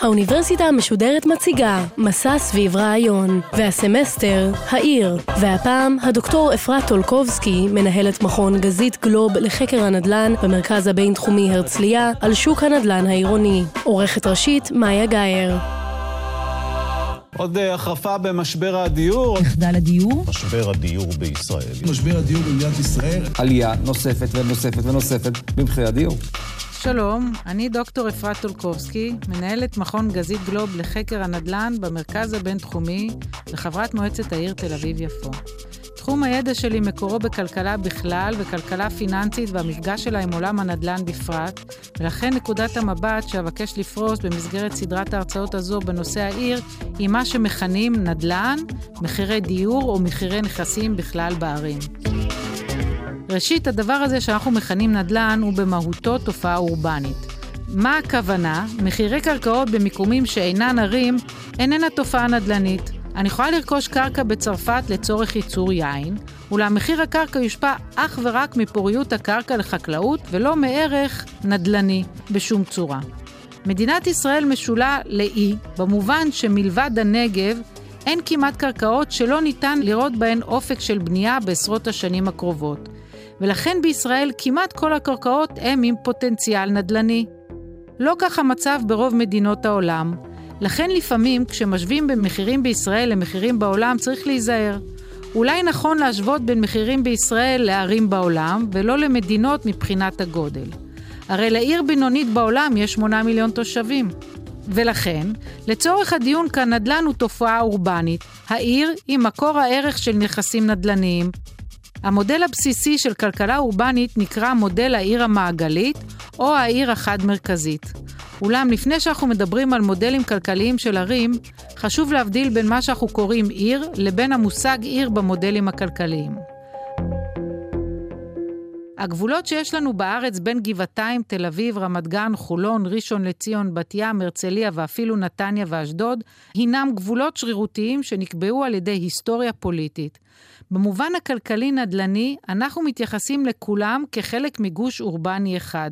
האוניברסיטה המשודרת מציגה מסע סביב רעיון, והסמסטר, העיר, והפעם הדוקטור אפרת טולקובסקי, מנהלת מכון גזית גלוב לחקר הנדל"ן במרכז הבינתחומי הרצליה, על שוק הנדל"ן העירוני. עורכת ראשית, מאיה גאייר. עוד אה, החרפה במשבר הדיור. מחדל הדיור. משבר הדיור בישראל. משבר הדיור במדינת ישראל. עלייה נוספת ונוספת ונוספת במחירי הדיור. שלום, אני דוקטור אפרת טולקובסקי, מנהלת מכון גזית גלוב לחקר הנדל"ן במרכז הבינתחומי וחברת מועצת העיר תל אביב-יפו. תחום הידע שלי מקורו בכלכלה בכלל וכלכלה פיננסית והמפגש שלה עם עולם הנדל"ן בפרט, ולכן נקודת המבט שאבקש לפרוס במסגרת סדרת ההרצאות הזו בנושא העיר היא מה שמכנים נדל"ן, מחירי דיור או מחירי נכסים בכלל בערים. ראשית, הדבר הזה שאנחנו מכנים נדל"ן הוא במהותו תופעה אורבנית. מה הכוונה? מחירי קרקעות במיקומים שאינן ערים איננה תופעה נדל"נית. אני יכולה לרכוש קרקע בצרפת לצורך ייצור יין, אולם מחיר הקרקע יושפע אך ורק מפוריות הקרקע לחקלאות ולא מערך נדל"ני בשום צורה. מדינת ישראל משולה לאי, במובן שמלבד הנגב, אין כמעט קרקעות שלא ניתן לראות בהן אופק של בנייה בעשרות השנים הקרובות. ולכן בישראל כמעט כל הקרקעות הם עם פוטנציאל נדל"ני. לא כך המצב ברוב מדינות העולם, לכן לפעמים כשמשווים בין מחירים בישראל למחירים בעולם צריך להיזהר. אולי נכון להשוות בין מחירים בישראל לערים בעולם, ולא למדינות מבחינת הגודל. הרי לעיר בינונית בעולם יש 8 מיליון תושבים. ולכן, לצורך הדיון כאן נדל"ן הוא תופעה אורבנית. העיר היא מקור הערך של נכסים נדל"ניים, המודל הבסיסי של כלכלה אורבנית נקרא מודל העיר המעגלית או העיר החד-מרכזית. אולם לפני שאנחנו מדברים על מודלים כלכליים של ערים, חשוב להבדיל בין מה שאנחנו קוראים עיר לבין המושג עיר במודלים הכלכליים. הגבולות שיש לנו בארץ בין גבעתיים, תל אביב, רמת גן, חולון, ראשון לציון, בת ים, הרצליה ואפילו נתניה ואשדוד, הינם גבולות שרירותיים שנקבעו על ידי היסטוריה פוליטית. במובן הכלכלי-נדל"ני, אנחנו מתייחסים לכולם כחלק מגוש אורבני אחד.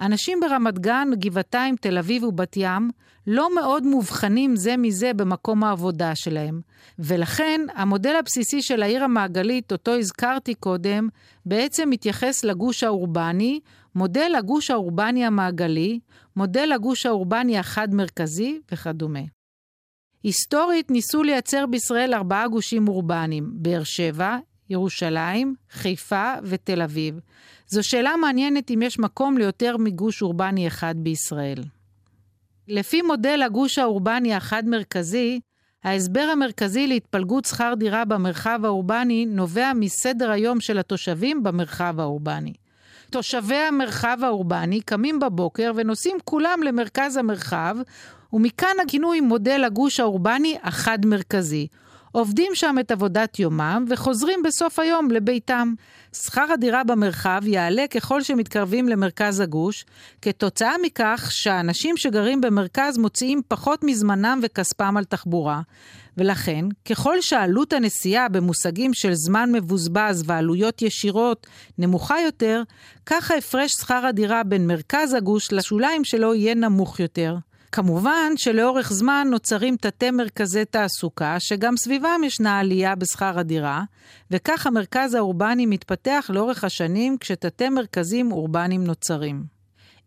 אנשים ברמת גן, גבעתיים, תל אביב ובת ים לא מאוד מובחנים זה מזה במקום העבודה שלהם. ולכן, המודל הבסיסי של העיר המעגלית, אותו הזכרתי קודם, בעצם מתייחס לגוש האורבני, מודל הגוש האורבני המעגלי, מודל הגוש האורבני החד-מרכזי וכדומה. היסטורית ניסו לייצר בישראל ארבעה גושים אורבניים, באר שבע, ירושלים, חיפה ותל אביב. זו שאלה מעניינת אם יש מקום ליותר מגוש אורבני אחד בישראל. לפי מודל הגוש האורבני החד-מרכזי, ההסבר המרכזי להתפלגות שכר דירה במרחב האורבני נובע מסדר היום של התושבים במרחב האורבני. תושבי המרחב האורבני קמים בבוקר ונוסעים כולם למרכז המרחב, ומכאן הכינוי מודל הגוש האורבני החד-מרכזי. עובדים שם את עבודת יומם וחוזרים בסוף היום לביתם. שכר הדירה במרחב יעלה ככל שמתקרבים למרכז הגוש, כתוצאה מכך שהאנשים שגרים במרכז מוציאים פחות מזמנם וכספם על תחבורה, ולכן, ככל שעלות הנסיעה במושגים של זמן מבוזבז ועלויות ישירות נמוכה יותר, כך ההפרש שכר הדירה בין מרכז הגוש לשוליים שלו יהיה נמוך יותר. כמובן שלאורך זמן נוצרים תתי מרכזי תעסוקה, שגם סביבם ישנה עלייה בשכר הדירה, וכך המרכז האורבני מתפתח לאורך השנים כשתתי מרכזים אורבניים נוצרים.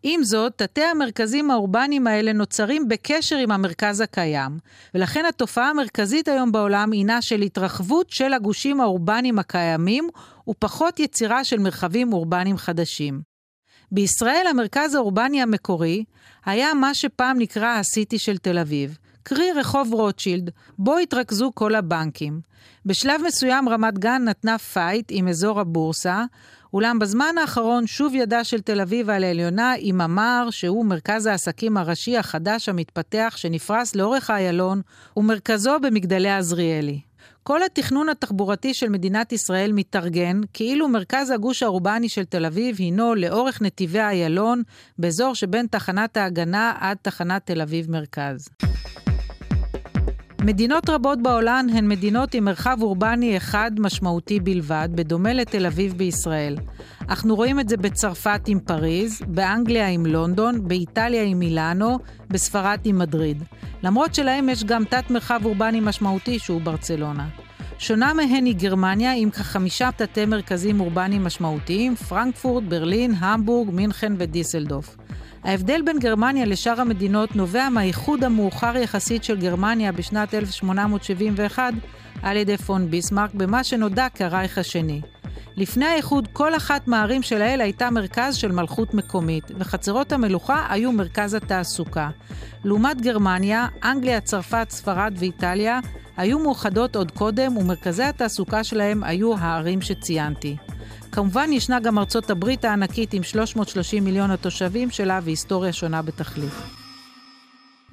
עם זאת, תתי המרכזים האורבניים האלה נוצרים בקשר עם המרכז הקיים, ולכן התופעה המרכזית היום בעולם הינה של התרחבות של הגושים האורבניים הקיימים, ופחות יצירה של מרחבים אורבניים חדשים. בישראל המרכז האורבני המקורי היה מה שפעם נקרא הסיטי של תל אביב, קרי רחוב רוטשילד, בו התרכזו כל הבנקים. בשלב מסוים רמת גן נתנה fight עם אזור הבורסה, אולם בזמן האחרון שוב ידה של תל אביב על העליונה עם המע"ר שהוא מרכז העסקים הראשי החדש המתפתח שנפרס לאורך איילון, ומרכזו במגדלי עזריאלי. כל התכנון התחבורתי של מדינת ישראל מתארגן כאילו מרכז הגוש האורבני של תל אביב הינו לאורך נתיבי איילון, באזור שבין תחנת ההגנה עד תחנת תל אביב מרכז. מדינות רבות בעולם הן מדינות עם מרחב אורבני אחד משמעותי בלבד, בדומה לתל אביב בישראל. אנחנו רואים את זה בצרפת עם פריז, באנגליה עם לונדון, באיטליה עם מילאנו, בספרד עם מדריד. למרות שלהם יש גם תת מרחב אורבני משמעותי שהוא ברצלונה. שונה מהן היא גרמניה עם כחמישה תתי מרכזים אורבניים משמעותיים, פרנקפורט, ברלין, המבורג, מינכן ודיסלדוף. ההבדל בין גרמניה לשאר המדינות נובע מהאיחוד המאוחר יחסית של גרמניה בשנת 1871 על ידי פון ביסמרק במה שנודע כרייך השני. לפני האיחוד, כל אחת מהערים שלאל הייתה מרכז של מלכות מקומית, וחצרות המלוכה היו מרכז התעסוקה. לעומת גרמניה, אנגליה, צרפת, ספרד ואיטליה היו מאוחדות עוד קודם, ומרכזי התעסוקה שלהם היו הערים שציינתי. כמובן, ישנה גם ארצות הברית הענקית עם 330 מיליון התושבים שלה והיסטוריה שונה בתכלית.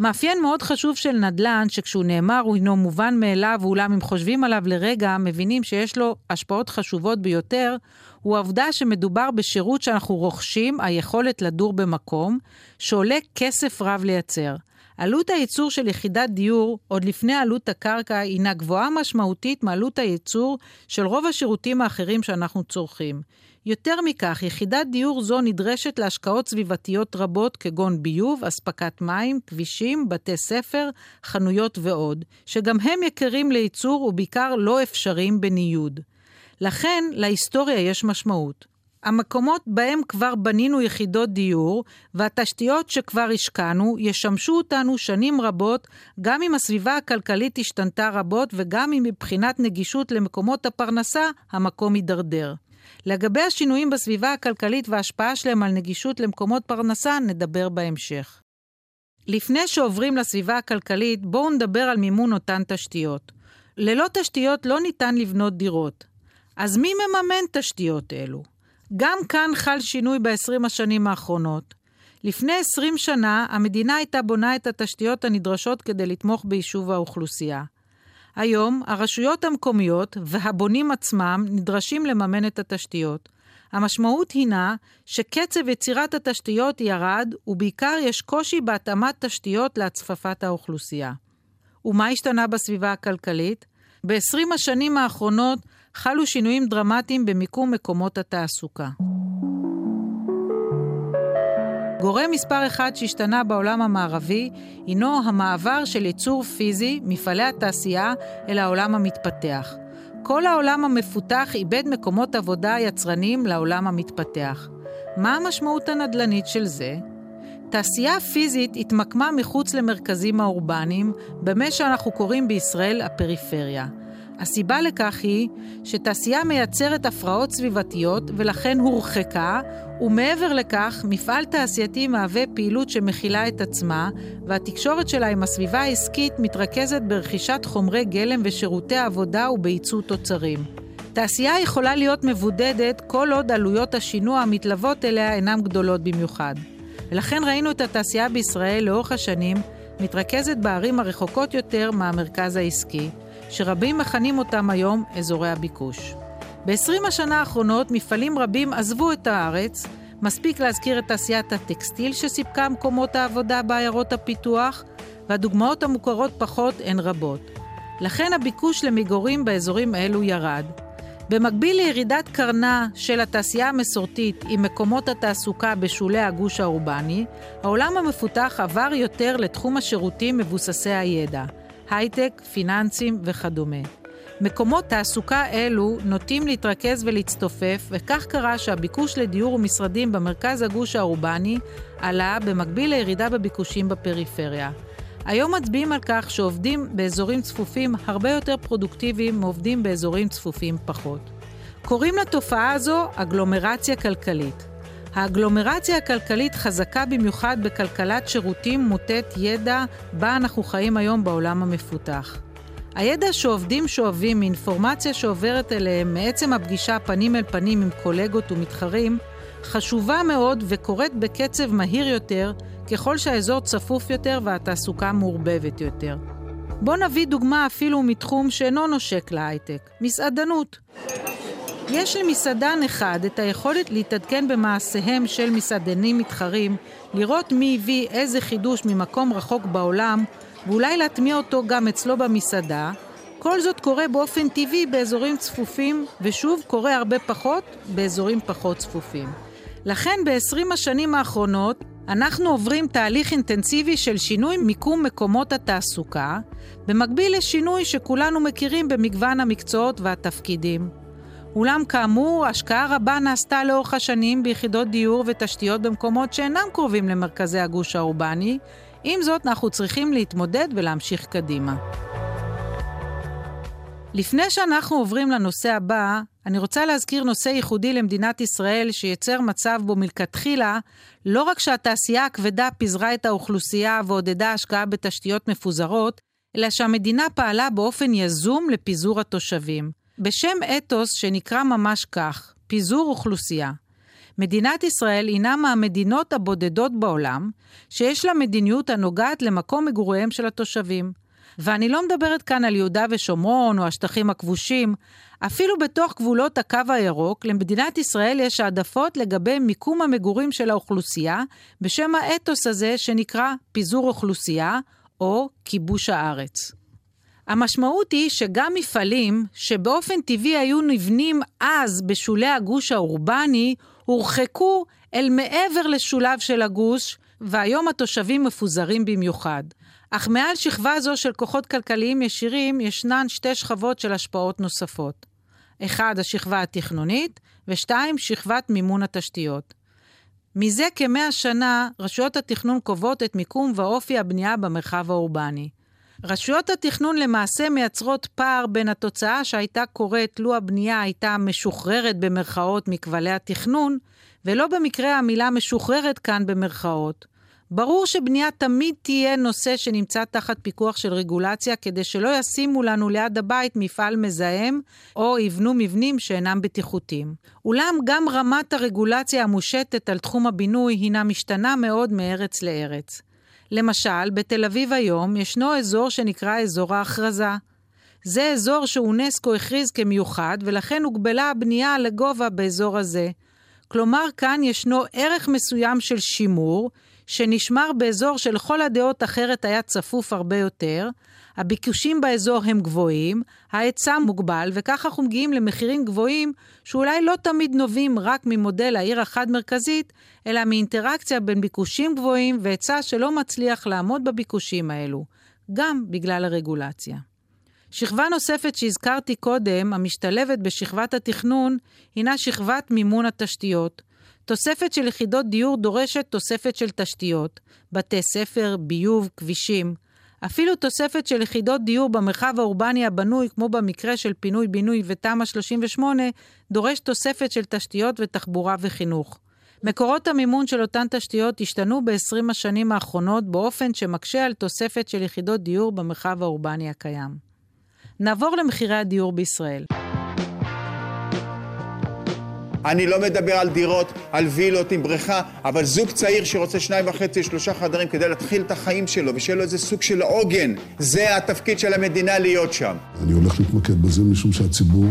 מאפיין מאוד חשוב של נדל"ן, שכשהוא נאמר הוא הינו מובן מאליו, ואולם אם חושבים עליו לרגע, מבינים שיש לו השפעות חשובות ביותר, הוא העובדה שמדובר בשירות שאנחנו רוכשים, היכולת לדור במקום, שעולה כסף רב לייצר. עלות הייצור של יחידת דיור, עוד לפני עלות הקרקע, הינה גבוהה משמעותית מעלות הייצור של רוב השירותים האחרים שאנחנו צורכים. יותר מכך, יחידת דיור זו נדרשת להשקעות סביבתיות רבות כגון ביוב, אספקת מים, כבישים, בתי ספר, חנויות ועוד, שגם הם יקרים לייצור ובעיקר לא אפשריים בניוד. לכן, להיסטוריה יש משמעות. המקומות בהם כבר בנינו יחידות דיור, והתשתיות שכבר השקענו, ישמשו אותנו שנים רבות, גם אם הסביבה הכלכלית השתנתה רבות, וגם אם מבחינת נגישות למקומות הפרנסה, המקום יידרדר. לגבי השינויים בסביבה הכלכלית וההשפעה שלהם על נגישות למקומות פרנסה, נדבר בהמשך. לפני שעוברים לסביבה הכלכלית, בואו נדבר על מימון אותן תשתיות. ללא תשתיות לא ניתן לבנות דירות. אז מי מממן תשתיות אלו? גם כאן חל שינוי ב-20 השנים האחרונות. לפני 20 שנה המדינה הייתה בונה את התשתיות הנדרשות כדי לתמוך ביישוב האוכלוסייה. היום הרשויות המקומיות והבונים עצמם נדרשים לממן את התשתיות. המשמעות הינה שקצב יצירת התשתיות ירד, ובעיקר יש קושי בהתאמת תשתיות להצפפת האוכלוסייה. ומה השתנה בסביבה הכלכלית? ב-20 השנים האחרונות חלו שינויים דרמטיים במיקום מקומות התעסוקה. גורם מספר אחד שהשתנה בעולם המערבי הינו המעבר של ייצור פיזי, מפעלי התעשייה, אל העולם המתפתח. כל העולם המפותח איבד מקומות עבודה יצרניים לעולם המתפתח. מה המשמעות הנדל"נית של זה? תעשייה פיזית התמקמה מחוץ למרכזים האורבניים, במה שאנחנו קוראים בישראל הפריפריה. הסיבה לכך היא שתעשייה מייצרת הפרעות סביבתיות ולכן הורחקה, ומעבר לכך, מפעל תעשייתי מהווה פעילות שמכילה את עצמה, והתקשורת שלה עם הסביבה העסקית מתרכזת ברכישת חומרי גלם ושירותי עבודה ובייצוא תוצרים. תעשייה יכולה להיות מבודדת כל עוד עלויות השינוע המתלוות אליה אינן גדולות במיוחד. ולכן ראינו את התעשייה בישראל לאורך השנים מתרכזת בערים הרחוקות יותר מהמרכז העסקי, שרבים מכנים אותם היום אזורי הביקוש. ב-20 השנה האחרונות מפעלים רבים עזבו את הארץ, מספיק להזכיר את תעשיית הטקסטיל שסיפקה מקומות העבודה בעיירות הפיתוח, והדוגמאות המוכרות פחות הן רבות. לכן הביקוש למגורים באזורים אלו ירד. במקביל לירידת קרנה של התעשייה המסורתית עם מקומות התעסוקה בשולי הגוש האורבני, העולם המפותח עבר יותר לתחום השירותים מבוססי הידע. הייטק, פיננסים וכדומה. מקומות תעסוקה אלו נוטים להתרכז ולהצטופף, וכך קרה שהביקוש לדיור ומשרדים במרכז הגוש האורבני עלה במקביל לירידה בביקושים בפריפריה. היום מצביעים על כך שעובדים באזורים צפופים הרבה יותר פרודוקטיביים מעובדים באזורים צפופים פחות. קוראים לתופעה הזו אגלומרציה כלכלית. האגלומרציה הכלכלית חזקה במיוחד בכלכלת שירותים מוטט ידע בה אנחנו חיים היום בעולם המפותח. הידע שעובדים שואבים מאינפורמציה שעוברת אליהם מעצם הפגישה פנים אל פנים עם קולגות ומתחרים, חשובה מאוד וקורית בקצב מהיר יותר ככל שהאזור צפוף יותר והתעסוקה מעורבבת יותר. בואו נביא דוגמה אפילו מתחום שאינו נושק להייטק, מסעדנות. יש למסעדן אחד את היכולת להתעדכן במעשיהם של מסעדנים מתחרים, לראות מי הביא איזה חידוש ממקום רחוק בעולם, ואולי להטמיע אותו גם אצלו במסעדה, כל זאת קורה באופן טבעי באזורים צפופים, ושוב, קורה הרבה פחות באזורים פחות צפופים. לכן ב-20 השנים האחרונות אנחנו עוברים תהליך אינטנסיבי של שינוי מיקום מקומות התעסוקה, במקביל לשינוי שכולנו מכירים במגוון המקצועות והתפקידים. אולם כאמור, השקעה רבה נעשתה לאורך השנים ביחידות דיור ותשתיות במקומות שאינם קרובים למרכזי הגוש האורבני, עם זאת אנחנו צריכים להתמודד ולהמשיך קדימה. לפני שאנחנו עוברים לנושא הבא, אני רוצה להזכיר נושא ייחודי למדינת ישראל שיצר מצב בו מלכתחילה לא רק שהתעשייה הכבדה פיזרה את האוכלוסייה ועודדה השקעה בתשתיות מפוזרות, אלא שהמדינה פעלה באופן יזום לפיזור התושבים. בשם אתוס שנקרא ממש כך, פיזור אוכלוסייה. מדינת ישראל הינה מהמדינות הבודדות בעולם שיש לה מדיניות הנוגעת למקום מגוריהם של התושבים. ואני לא מדברת כאן על יהודה ושומרון או השטחים הכבושים, אפילו בתוך גבולות הקו הירוק, למדינת ישראל יש העדפות לגבי מיקום המגורים של האוכלוסייה, בשם האתוס הזה שנקרא פיזור אוכלוסייה, או כיבוש הארץ. המשמעות היא שגם מפעלים שבאופן טבעי היו נבנים אז בשולי הגוש האורבני, הורחקו אל מעבר לשוליו של הגוש, והיום התושבים מפוזרים במיוחד. אך מעל שכבה זו של כוחות כלכליים ישירים ישנן שתי שכבות של השפעות נוספות. אחד, השכבה התכנונית, ושתיים, שכבת מימון התשתיות. מזה כמאה שנה, רשויות התכנון קובעות את מיקום ואופי הבנייה במרחב האורבני. רשויות התכנון למעשה מייצרות פער בין התוצאה שהייתה קורית לו הבנייה הייתה משוחררת במרכאות מכבלי התכנון, ולא במקרה המילה משוחררת כאן במרכאות. ברור שבנייה תמיד תהיה נושא שנמצא תחת פיקוח של רגולציה, כדי שלא ישימו לנו ליד הבית מפעל מזהם, או יבנו מבנים שאינם בטיחותיים. אולם גם רמת הרגולציה המושתת על תחום הבינוי הינה משתנה מאוד מארץ לארץ. למשל, בתל אביב היום ישנו אזור שנקרא אזור ההכרזה. זה אזור שאונסקו הכריז כמיוחד, ולכן הוגבלה הבנייה לגובה באזור הזה. כלומר, כאן ישנו ערך מסוים של שימור, שנשמר באזור שלכל הדעות אחרת היה צפוף הרבה יותר, הביקושים באזור הם גבוהים, ההיצע מוגבל, וכך אנחנו מגיעים למחירים גבוהים שאולי לא תמיד נובעים רק ממודל העיר החד-מרכזית, אלא מאינטראקציה בין ביקושים גבוהים והיצע שלא מצליח לעמוד בביקושים האלו, גם בגלל הרגולציה. שכבה נוספת שהזכרתי קודם, המשתלבת בשכבת התכנון, הינה שכבת מימון התשתיות. תוספת של יחידות דיור דורשת תוספת של תשתיות, בתי ספר, ביוב, כבישים. אפילו תוספת של יחידות דיור במרחב האורבני הבנוי, כמו במקרה של פינוי-בינוי ותמ"א 38, דורש תוספת של תשתיות ותחבורה וחינוך. מקורות המימון של אותן תשתיות השתנו ב-20 השנים האחרונות באופן שמקשה על תוספת של יחידות דיור במרחב האורבני הקיים. נעבור למחירי הדיור בישראל. אני לא מדבר על דירות, על וילות עם בריכה, אבל זוג צעיר שרוצה שניים וחצי, שלושה חדרים כדי להתחיל את החיים שלו, ושיהיה לו איזה סוג של עוגן, זה התפקיד של המדינה להיות שם. אני הולך להתמקד בזה משום שהציבור,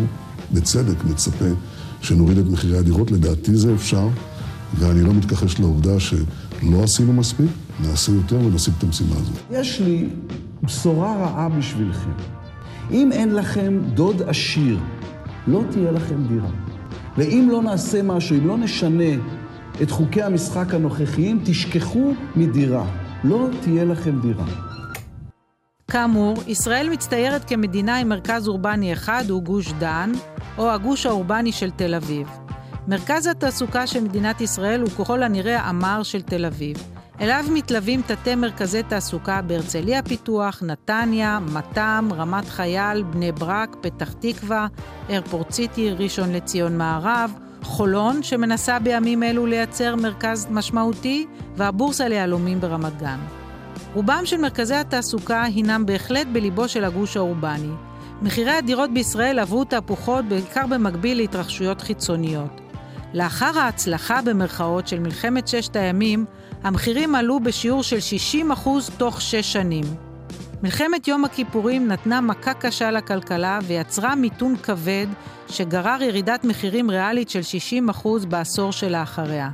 בצדק, מצפה שנוריד את מחירי הדירות. לדעתי זה אפשר, ואני לא מתכחש לעובדה שלא עשינו מספיק, נעשה יותר ונשיג את המשימה הזאת. יש לי בשורה רעה בשבילכם. אם אין לכם דוד עשיר, לא תהיה לכם דירה. ואם לא נעשה משהו, אם לא נשנה את חוקי המשחק הנוכחיים, תשכחו מדירה. לא תהיה לכם דירה. כאמור, ישראל מצטיירת כמדינה עם מרכז אורבני אחד, הוא גוש דן, או הגוש האורבני של תל אביב. מרכז התעסוקה של מדינת ישראל הוא ככל הנראה המר של תל אביב. אליו מתלווים תתי מרכזי תעסוקה בהרצליה פיתוח, נתניה, מתם, רמת חייל, בני ברק, פתח תקווה, איירפורט סיטי, ראשון לציון מערב, חולון, שמנסה בימים אלו לייצר מרכז משמעותי, והבורסה ליהלומים ברמת גן. רובם של מרכזי התעסוקה הינם בהחלט בליבו של הגוש האורבני. מחירי הדירות בישראל עברו תהפוכות בעיקר במקביל להתרחשויות חיצוניות. לאחר ההצלחה במרכאות של מלחמת ששת הימים, המחירים עלו בשיעור של 60% תוך שש שנים. מלחמת יום הכיפורים נתנה מכה קשה לכלכלה ויצרה מיתון כבד שגרר ירידת מחירים ריאלית של 60% בעשור שלאחריה.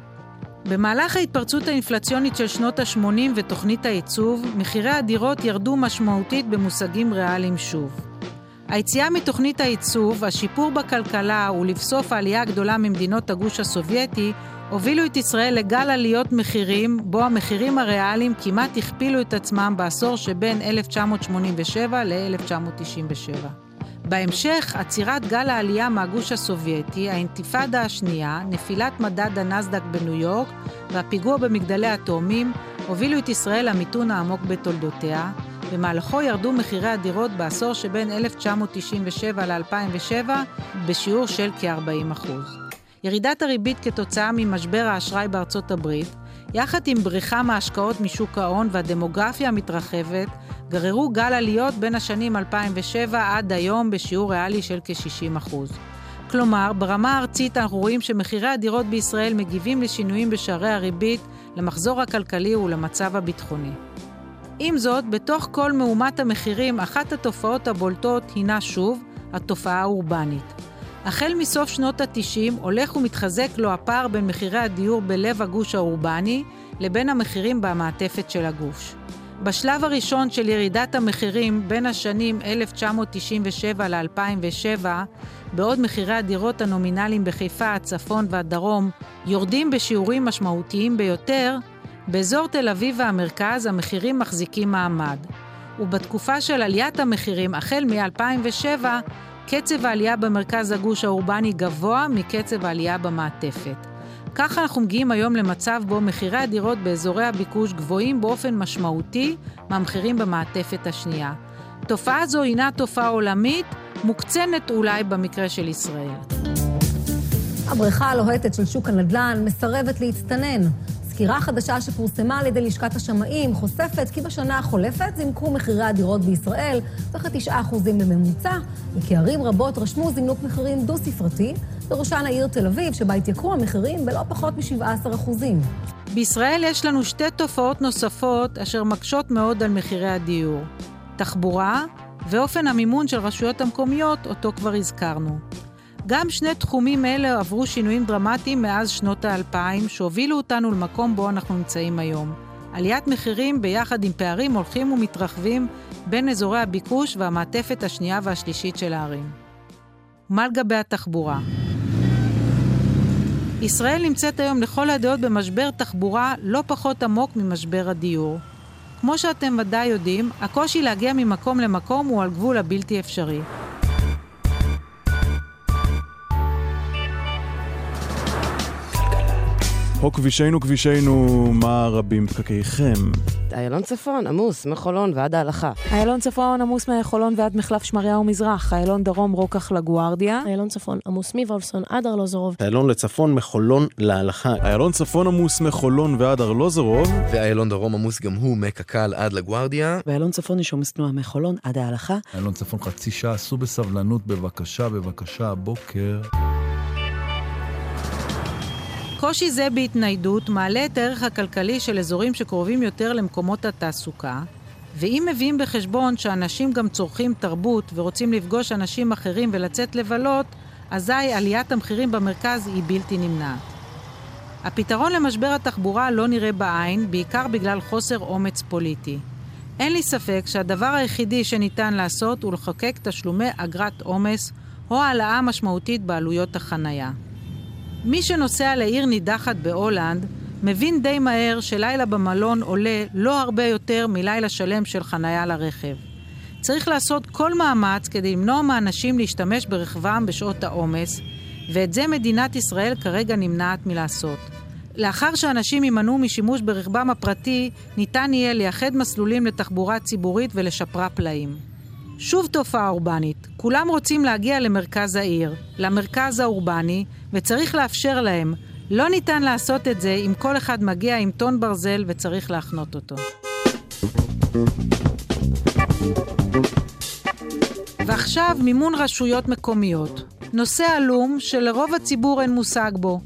במהלך ההתפרצות האינפלציונית של שנות ה-80 ותוכנית הייצוב, מחירי הדירות ירדו משמעותית במושגים ריאליים שוב. היציאה מתוכנית הייצוב, השיפור בכלכלה ולבסוף העלייה הגדולה ממדינות הגוש הסובייטי הובילו את ישראל לגל עליות מחירים, בו המחירים הריאליים כמעט הכפילו את עצמם בעשור שבין 1987 ל-1997. בהמשך, עצירת גל העלייה מהגוש הסובייטי, האינתיפאדה השנייה, נפילת מדד הנסדק בניו יורק והפיגוע במגדלי התאומים הובילו את ישראל למיתון העמוק בתולדותיה. במהלכו ירדו מחירי הדירות בעשור שבין 1997 ל-2007 בשיעור של כ-40%. ירידת הריבית כתוצאה ממשבר האשראי בארצות הברית, יחד עם בריחה מהשקעות משוק ההון והדמוגרפיה המתרחבת, גררו גל עליות בין השנים 2007 עד היום בשיעור ריאלי של כ-60%. כלומר, ברמה הארצית אנחנו רואים שמחירי הדירות בישראל מגיבים לשינויים בשערי הריבית, למחזור הכלכלי ולמצב הביטחוני. עם זאת, בתוך כל מהומת המחירים, אחת התופעות הבולטות הינה שוב התופעה האורבנית. החל מסוף שנות ה-90 הולך ומתחזק לו הפער בין מחירי הדיור בלב הגוש האורבני לבין המחירים במעטפת של הגוש. בשלב הראשון של ירידת המחירים בין השנים 1997 ל-2007, בעוד מחירי הדירות הנומינליים בחיפה, הצפון והדרום יורדים בשיעורים משמעותיים ביותר, באזור תל אביב והמרכז המחירים מחזיקים מעמד. ובתקופה של עליית המחירים החל מ-2007, קצב העלייה במרכז הגוש האורבני גבוה מקצב העלייה במעטפת. כך אנחנו מגיעים היום למצב בו מחירי הדירות באזורי הביקוש גבוהים באופן משמעותי מהמחירים במעטפת השנייה. תופעה זו הינה תופעה עולמית, מוקצנת אולי במקרה של ישראל. הבריכה הלוהטת של שוק הנדל"ן מסרבת להצטנן. סקירה חדשה שפורסמה על ידי לשכת השמאים חושפת כי בשנה החולפת זינקו מחירי הדירות בישראל בכ-9% בממוצע, וכי ערים רבות רשמו זינוק מחירים דו-ספרתי, בראשן העיר תל אביב, שבה התייקרו המחירים בלא פחות מ-17%. בישראל יש לנו שתי תופעות נוספות אשר מקשות מאוד על מחירי הדיור. תחבורה ואופן המימון של רשויות המקומיות, אותו כבר הזכרנו. גם שני תחומים אלה עברו שינויים דרמטיים מאז שנות האלפיים, שהובילו אותנו למקום בו אנחנו נמצאים היום. עליית מחירים ביחד עם פערים הולכים ומתרחבים בין אזורי הביקוש והמעטפת השנייה והשלישית של הערים. מה לגבי התחבורה? ישראל נמצאת היום לכל הדעות במשבר תחבורה לא פחות עמוק ממשבר הדיור. כמו שאתם ודאי יודעים, הקושי להגיע ממקום למקום הוא על גבול הבלתי אפשרי. הו כבישינו כבישינו, מה רבים פקקיכם? איילון צפון עמוס מחולון ועד ההלכה. איילון צפון עמוס מחולון ועד מחלף שמריהו מזרח. איילון דרום רוקח לגוארדיה. איילון צפון עמוס מוולפסון עד ארלוזורוב. איילון לצפון מחולון להלכה. איילון צפון עמוס מחולון ועד ארלוזורוב. ואיילון דרום עמוס גם הוא מקק"ל עד לגוארדיה. ואיילון צפון יש עומס תנועה מחולון עד ההלכה. איילון צפון חצי שעה, סעו בסבלנות בבקשה, בבקשה, הבוקר. קושי זה בהתניידות מעלה את הערך הכלכלי של אזורים שקרובים יותר למקומות התעסוקה, ואם מביאים בחשבון שאנשים גם צורכים תרבות ורוצים לפגוש אנשים אחרים ולצאת לבלות, אזי עליית המחירים במרכז היא בלתי נמנעת. הפתרון למשבר התחבורה לא נראה בעין, בעיקר בגלל חוסר אומץ פוליטי. אין לי ספק שהדבר היחידי שניתן לעשות הוא לחוקק תשלומי אגרת עומס או העלאה משמעותית בעלויות החנייה. מי שנוסע לעיר נידחת בהולנד, מבין די מהר שלילה במלון עולה לא הרבה יותר מלילה שלם של חניה לרכב. צריך לעשות כל מאמץ כדי למנוע מאנשים להשתמש ברכבם בשעות העומס, ואת זה מדינת ישראל כרגע נמנעת מלעשות. לאחר שאנשים יימנעו משימוש ברכבם הפרטי, ניתן יהיה לייחד מסלולים לתחבורה ציבורית ולשפרה פלאים. שוב תופעה אורבנית. כולם רוצים להגיע למרכז העיר, למרכז האורבני, וצריך לאפשר להם. לא ניתן לעשות את זה אם כל אחד מגיע עם טון ברזל וצריך להחנות אותו. ועכשיו מימון רשויות מקומיות. נושא עלום שלרוב הציבור אין מושג בו.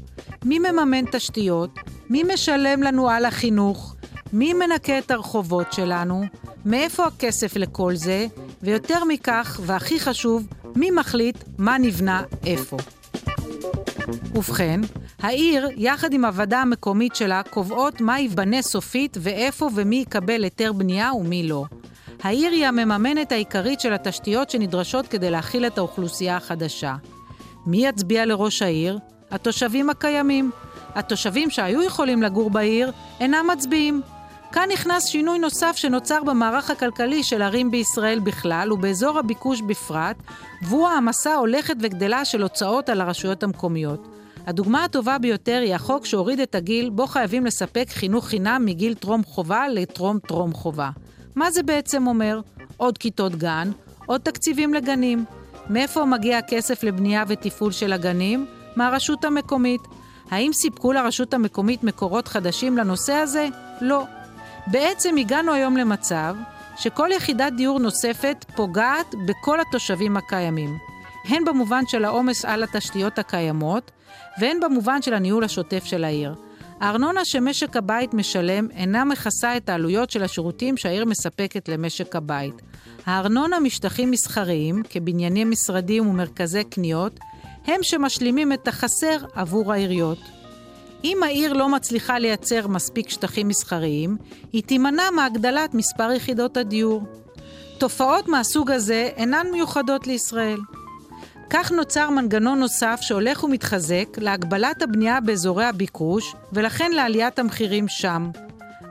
מי מממן תשתיות? מי משלם לנו על החינוך? מי מנקה את הרחובות שלנו? מאיפה הכסף לכל זה? ויותר מכך, והכי חשוב, מי מחליט מה נבנה איפה. ובכן, העיר, יחד עם הוועדה המקומית שלה, קובעות מה ייבנה סופית ואיפה ומי יקבל היתר בנייה ומי לא. העיר היא המממנת העיקרית של התשתיות שנדרשות כדי להכיל את האוכלוסייה החדשה. מי יצביע לראש העיר? התושבים הקיימים. התושבים שהיו יכולים לגור בעיר אינם מצביעים. כאן נכנס שינוי נוסף שנוצר במערך הכלכלי של ערים בישראל בכלל ובאזור הביקוש בפרט, והוא העמסה הולכת וגדלה של הוצאות על הרשויות המקומיות. הדוגמה הטובה ביותר היא החוק שהוריד את הגיל בו חייבים לספק חינוך חינם מגיל טרום חובה לטרום טרום חובה. מה זה בעצם אומר? עוד כיתות גן, עוד תקציבים לגנים. מאיפה מגיע הכסף לבנייה ותפעול של הגנים? מהרשות המקומית. האם סיפקו לרשות המקומית מקורות חדשים לנושא הזה? לא. בעצם הגענו היום למצב שכל יחידת דיור נוספת פוגעת בכל התושבים הקיימים. הן במובן של העומס על התשתיות הקיימות, והן במובן של הניהול השוטף של העיר. הארנונה שמשק הבית משלם אינה מכסה את העלויות של השירותים שהעיר מספקת למשק הבית. הארנונה משטחים מסחריים, כבנייני משרדים ומרכזי קניות, הם שמשלימים את החסר עבור העיריות. אם העיר לא מצליחה לייצר מספיק שטחים מסחריים, היא תימנע מהגדלת מספר יחידות הדיור. תופעות מהסוג הזה אינן מיוחדות לישראל. כך נוצר מנגנון נוסף שהולך ומתחזק להגבלת הבנייה באזורי הביקוש, ולכן לעליית המחירים שם.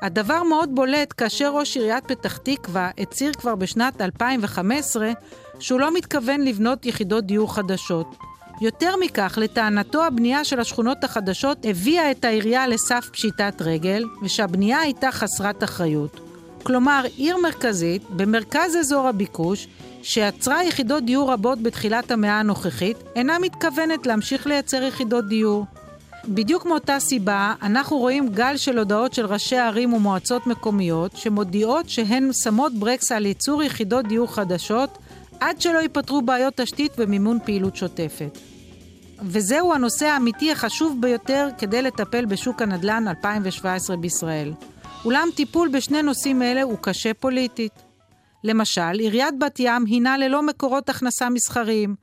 הדבר מאוד בולט כאשר ראש עיריית פתח תקווה הצהיר כבר בשנת 2015 שהוא לא מתכוון לבנות יחידות דיור חדשות. יותר מכך, לטענתו הבנייה של השכונות החדשות הביאה את העירייה לסף פשיטת רגל, ושהבנייה הייתה חסרת אחריות. כלומר, עיר מרכזית, במרכז אזור הביקוש, שיצרה יחידות דיור רבות בתחילת המאה הנוכחית, אינה מתכוונת להמשיך לייצר יחידות דיור. בדיוק מאותה סיבה, אנחנו רואים גל של הודעות של ראשי ערים ומועצות מקומיות שמודיעות שהן שמות ברקס על ייצור יחידות דיור חדשות עד שלא ייפתרו בעיות תשתית ומימון פעילות שוטפת. וזהו הנושא האמיתי החשוב ביותר כדי לטפל בשוק הנדל"ן 2017 בישראל. אולם טיפול בשני נושאים אלה הוא קשה פוליטית. למשל, עיריית בת ים הינה ללא מקורות הכנסה מסחריים.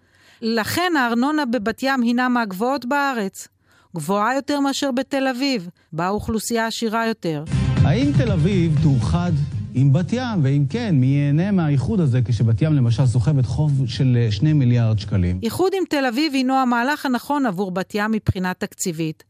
לכן הארנונה בבת ים הינה מהגבוהות בארץ. גבוהה יותר מאשר בתל אביב, בה האוכלוסייה עשירה יותר. האם תל אביב תאוחד עם בת ים, ואם כן, מי ייהנה מהאיחוד הזה כשבת ים למשל סוחבת חוב של 2 אה, מיליארד שקלים? איחוד עם תל אביב הינו המהלך הנכון עבור בת ים מבחינה תקציבית.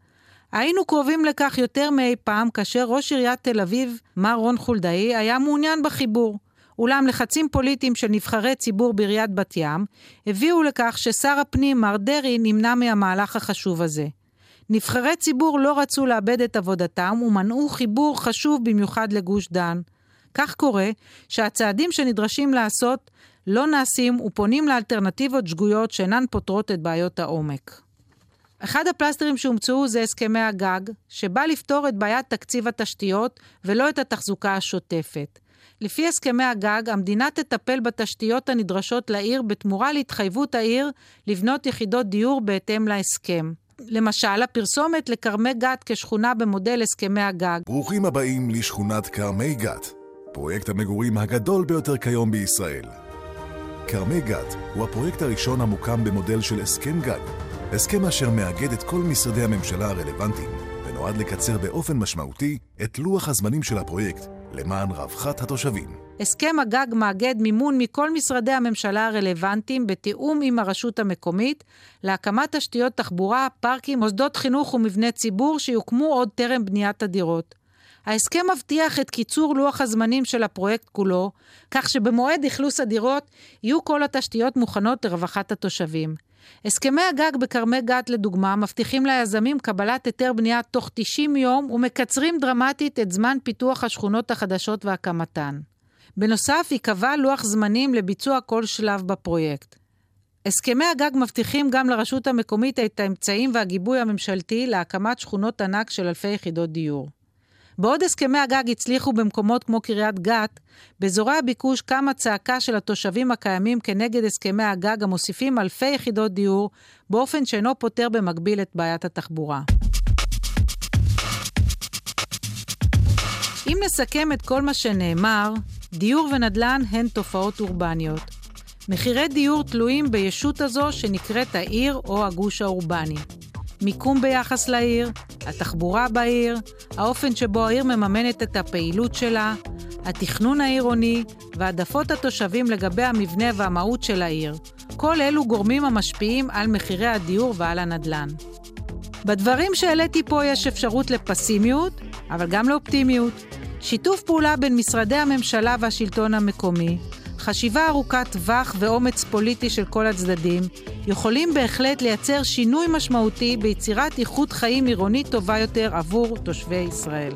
היינו קרובים לכך יותר מאי פעם כאשר ראש עיריית תל אביב, מר רון חולדאי, היה מעוניין בחיבור. אולם לחצים פוליטיים של נבחרי ציבור בעיריית בת ים הביאו לכך ששר הפנים, מר דרעי, נמנע מהמהלך החשוב הזה. נבחרי ציבור לא רצו לאבד את עבודתם ומנעו חיבור חשוב במיוחד לגוש דן. כך קורה שהצעדים שנדרשים לעשות לא נעשים ופונים לאלטרנטיבות שגויות שאינן פותרות את בעיות העומק. אחד הפלסטרים שהומצאו זה הסכמי הגג, שבא לפתור את בעיית תקציב התשתיות ולא את התחזוקה השוטפת. לפי הסכמי הגג, המדינה תטפל בתשתיות הנדרשות לעיר בתמורה להתחייבות העיר לבנות יחידות דיור בהתאם להסכם. למשל, הפרסומת לכרמי גת כשכונה במודל הסכמי הגג. ברוכים הבאים לשכונת כרמי גת, פרויקט המגורים הגדול ביותר כיום בישראל. כרמי גת הוא הפרויקט הראשון המוקם במודל של הסכם גג, הסכם אשר מאגד את כל משרדי הממשלה הרלוונטיים ונועד לקצר באופן משמעותי את לוח הזמנים של הפרויקט למען רווחת התושבים. הסכם הגג מאגד מימון מכל משרדי הממשלה הרלוונטיים בתיאום עם הרשות המקומית להקמת תשתיות תחבורה, פארקים, מוסדות חינוך ומבני ציבור שיוקמו עוד טרם בניית הדירות. ההסכם מבטיח את קיצור לוח הזמנים של הפרויקט כולו, כך שבמועד אכלוס הדירות יהיו כל התשתיות מוכנות לרווחת התושבים. הסכמי הגג בכרמי גת, לדוגמה, מבטיחים ליזמים קבלת היתר בנייה תוך 90 יום ומקצרים דרמטית את זמן פיתוח השכונות החדשות והקמתן. בנוסף, ייקבע לוח זמנים לביצוע כל שלב בפרויקט. הסכמי הגג מבטיחים גם לרשות המקומית את האמצעים והגיבוי הממשלתי להקמת שכונות ענק של אלפי יחידות דיור. בעוד הסכמי הגג הצליחו במקומות כמו קריית גת, באזורי הביקוש קמה צעקה של התושבים הקיימים כנגד הסכמי הגג המוסיפים אלפי יחידות דיור, באופן שאינו פותר במקביל את בעיית התחבורה. אם נסכם את כל מה שנאמר, דיור ונדל"ן הן תופעות אורבניות. מחירי דיור תלויים בישות הזו שנקראת העיר או הגוש האורבני. מיקום ביחס לעיר, התחבורה בעיר, האופן שבו העיר מממנת את הפעילות שלה, התכנון העירוני והעדפות התושבים לגבי המבנה והמהות של העיר. כל אלו גורמים המשפיעים על מחירי הדיור ועל הנדל"ן. בדברים שהעליתי פה יש אפשרות לפסימיות, אבל גם לאופטימיות. שיתוף פעולה בין משרדי הממשלה והשלטון המקומי, חשיבה ארוכת טווח ואומץ פוליטי של כל הצדדים, יכולים בהחלט לייצר שינוי משמעותי ביצירת איכות חיים עירונית טובה יותר עבור תושבי ישראל.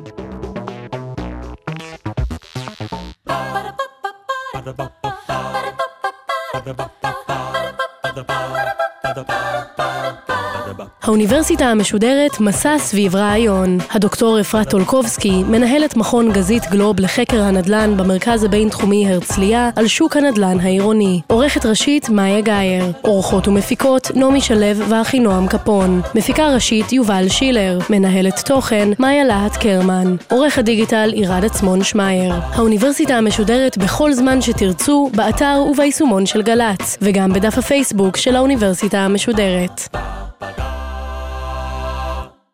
האוניברסיטה המשודרת מסע סביב רעיון. הדוקטור אפרת טולקובסקי, מנהלת מכון גזית גלוב לחקר הנדל"ן במרכז הבינתחומי הרצליה על שוק הנדל"ן העירוני. עורכת ראשית מאיה גאייר. עורכות ומפיקות נעמי שלו ואחינועם קפון. מפיקה ראשית יובל שילר. מנהלת תוכן מאיה להט קרמן. עורך הדיגיטל עירד עצמון שמייר. האוניברסיטה המשודרת בכל זמן שתרצו, באתר וביישומון של גל"צ, וגם בדף הפייסבוק של האוניברסיטה המשודרת.